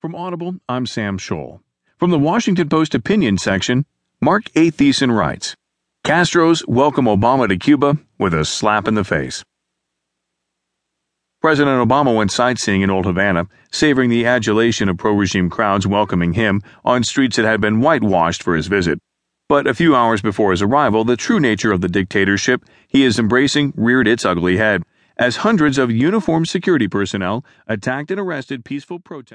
From Audible, I'm Sam Scholl. From the Washington Post opinion section, Marc A. Thiessen writes Castro's welcome Obama to Cuba with a slap in the face. President Obama went sightseeing in Old Havana, savoring the adulation of pro regime crowds welcoming him on streets that had been whitewashed for his visit. But a few hours before his arrival, the true nature of the dictatorship he is embracing reared its ugly head as hundreds of uniformed security personnel attacked and arrested peaceful protesters.